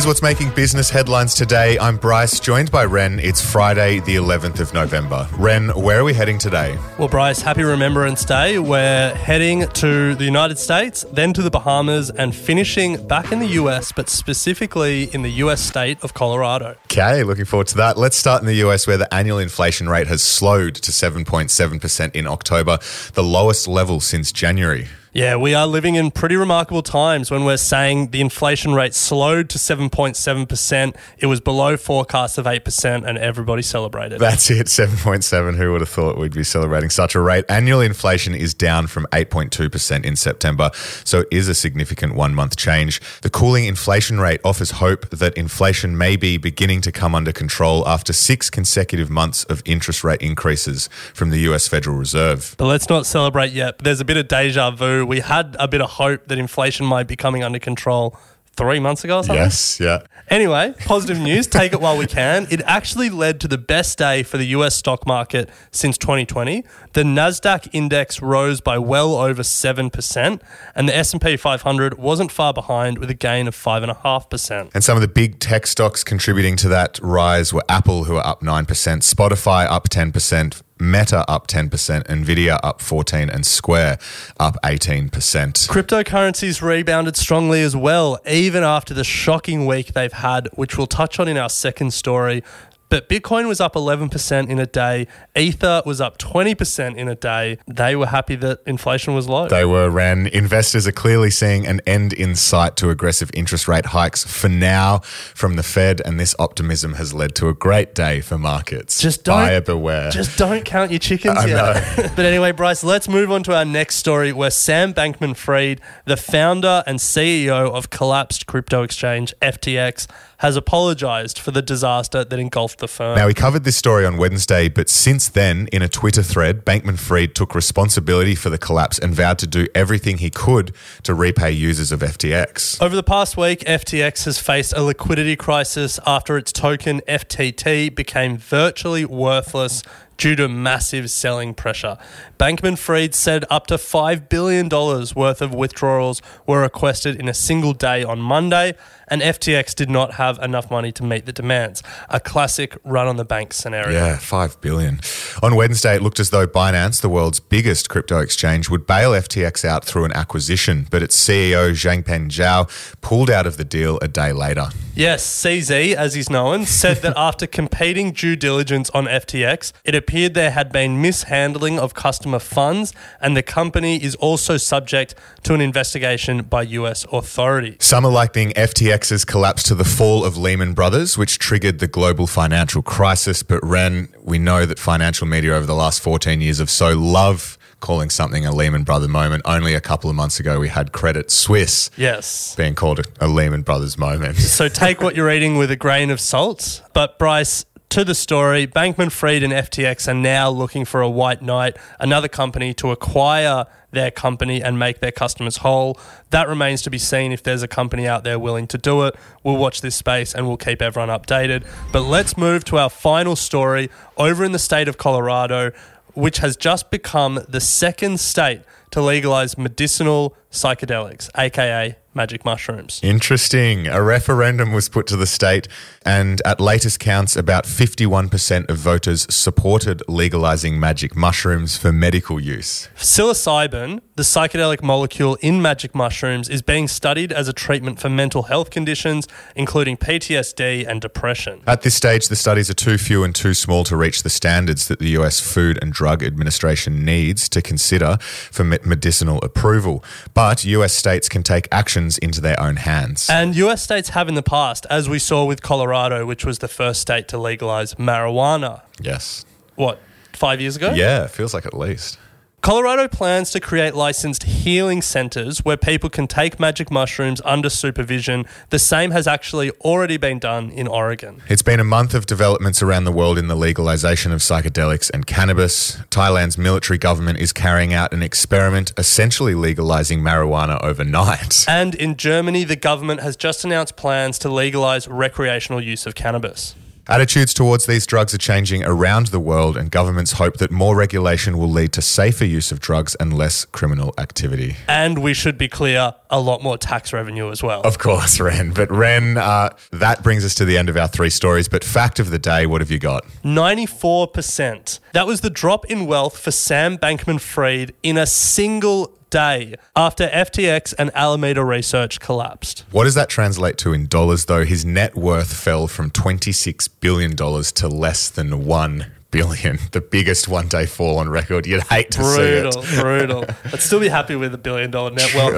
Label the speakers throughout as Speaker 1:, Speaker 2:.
Speaker 1: Here's what's making business headlines today. I'm Bryce, joined by Ren. It's Friday, the 11th of November. Ren, where are we heading today?
Speaker 2: Well, Bryce, happy Remembrance Day. We're heading to the United States, then to the Bahamas, and finishing back in the US, but specifically in the US state of Colorado.
Speaker 1: Okay, looking forward to that. Let's start in the US, where the annual inflation rate has slowed to 7.7% in October, the lowest level since January.
Speaker 2: Yeah, we are living in pretty remarkable times when we're saying the inflation rate slowed to 7.7%. It was below forecasts of 8%, and everybody celebrated.
Speaker 1: That's it, 7.7. Who would have thought we'd be celebrating such a rate? Annual inflation is down from 8.2% in September, so it is a significant one month change. The cooling inflation rate offers hope that inflation may be beginning to come under control after six consecutive months of interest rate increases from the US Federal Reserve.
Speaker 2: But let's not celebrate yet. There's a bit of deja vu we had a bit of hope that inflation might be coming under control three months ago or something.
Speaker 1: Yes, yeah.
Speaker 2: Anyway, positive news, take it while we can. It actually led to the best day for the US stock market since 2020. The Nasdaq index rose by well over 7%, and the S&P 500 wasn't far behind with a gain of 5.5%.
Speaker 1: And some of the big tech stocks contributing to that rise were Apple, who are up 9%, Spotify up 10%, Meta up 10%, Nvidia up 14 and Square up 18%.
Speaker 2: Cryptocurrencies rebounded strongly as well, even after the shocking week they've had, which we'll touch on in our second story. But Bitcoin was up 11% in a day. Ether was up 20% in a day. They were happy that inflation was low.
Speaker 1: They were, Ren. Investors are clearly seeing an end in sight to aggressive interest rate hikes for now from the Fed, and this optimism has led to a great day for markets.
Speaker 2: Just don't,
Speaker 1: Buyer beware.
Speaker 2: Just don't count your chickens I yet. but anyway, Bryce, let's move on to our next story where Sam Bankman Fried, the founder and CEO of collapsed crypto exchange FTX, has apologized for the disaster that engulfed the.
Speaker 1: Now, we covered this story on Wednesday, but since then, in a Twitter thread, Bankman Fried took responsibility for the collapse and vowed to do everything he could to repay users of FTX.
Speaker 2: Over the past week, FTX has faced a liquidity crisis after its token FTT became virtually worthless due to massive selling pressure. Bankman Fried said up to $5 billion worth of withdrawals were requested in a single day on Monday, and FTX did not have enough money to meet the demands. A classic run on the bank scenario.
Speaker 1: Yeah, 5 billion. On Wednesday, it looked as though Binance, the world's biggest crypto exchange, would bail FTX out through an acquisition, but its CEO, Changpeng Zhao, pulled out of the deal a day later.
Speaker 2: Yes, CZ, as he's known, said that after competing due diligence on FTX, it appeared there had been mishandling of customer funds, and the company is also subject to an investigation by US authorities.
Speaker 1: Some are likening FTX's collapse to the fall of Lehman Brothers, which triggered the global financial crisis. But Ren, we know that financial media over the last 14 years have so love calling something a Lehman Brothers moment. Only a couple of months ago, we had Credit Suisse
Speaker 2: yes.
Speaker 1: being called a, a Lehman Brothers moment.
Speaker 2: So take what you're eating with a grain of salt. But Bryce, to the story, Bankman Fried and FTX are now looking for a white knight, another company to acquire their company and make their customers whole. That remains to be seen if there's a company out there willing to do it. We'll watch this space and we'll keep everyone updated. But let's move to our final story over in the state of Colorado, which has just become the second state to legalize medicinal psychedelics, aka magic mushrooms.
Speaker 1: Interesting. A referendum was put to the state, and at latest counts, about 51% of voters supported legalizing magic mushrooms for medical use.
Speaker 2: Psilocybin, the psychedelic molecule in magic mushrooms, is being studied as a treatment for mental health conditions, including PTSD and depression.
Speaker 1: At this stage, the studies are too few and too small to reach the standards that the US Food and Drug Administration needs to consider for medicinal approval. But US states can take actions into their own hands.
Speaker 2: And US states have in the past, as we saw with Colorado, which was the first state to legalize marijuana.
Speaker 1: Yes.
Speaker 2: What, five years ago?
Speaker 1: Yeah, feels like at least.
Speaker 2: Colorado plans to create licensed healing centers where people can take magic mushrooms under supervision. The same has actually already been done in Oregon.
Speaker 1: It's been a month of developments around the world in the legalization of psychedelics and cannabis. Thailand's military government is carrying out an experiment essentially legalizing marijuana overnight.
Speaker 2: And in Germany, the government has just announced plans to legalize recreational use of cannabis.
Speaker 1: Attitudes towards these drugs are changing around the world, and governments hope that more regulation will lead to safer use of drugs and less criminal activity.
Speaker 2: And we should be clear, a lot more tax revenue as well.
Speaker 1: Of course, Ren. But Ren, uh, that brings us to the end of our three stories. But fact of the day, what have you got?
Speaker 2: 94%. That was the drop in wealth for Sam Bankman Fried in a single day after FTX and Alameda Research collapsed.
Speaker 1: What does that translate to in dollars, though? His net worth fell from $26 billion to less than 1 billion, the biggest one day fall on record. You'd hate to
Speaker 2: Brutal,
Speaker 1: see it.
Speaker 2: brutal. Brutal. I'd still be happy with a billion dollar net wealth.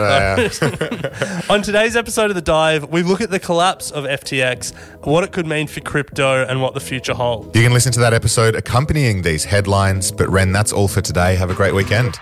Speaker 2: On today's episode of The Dive, we look at the collapse of FTX, what it could mean for crypto, and what the future holds.
Speaker 1: You can listen to that episode accompanying these headlines. But Ren, that's all for today. Have a great weekend.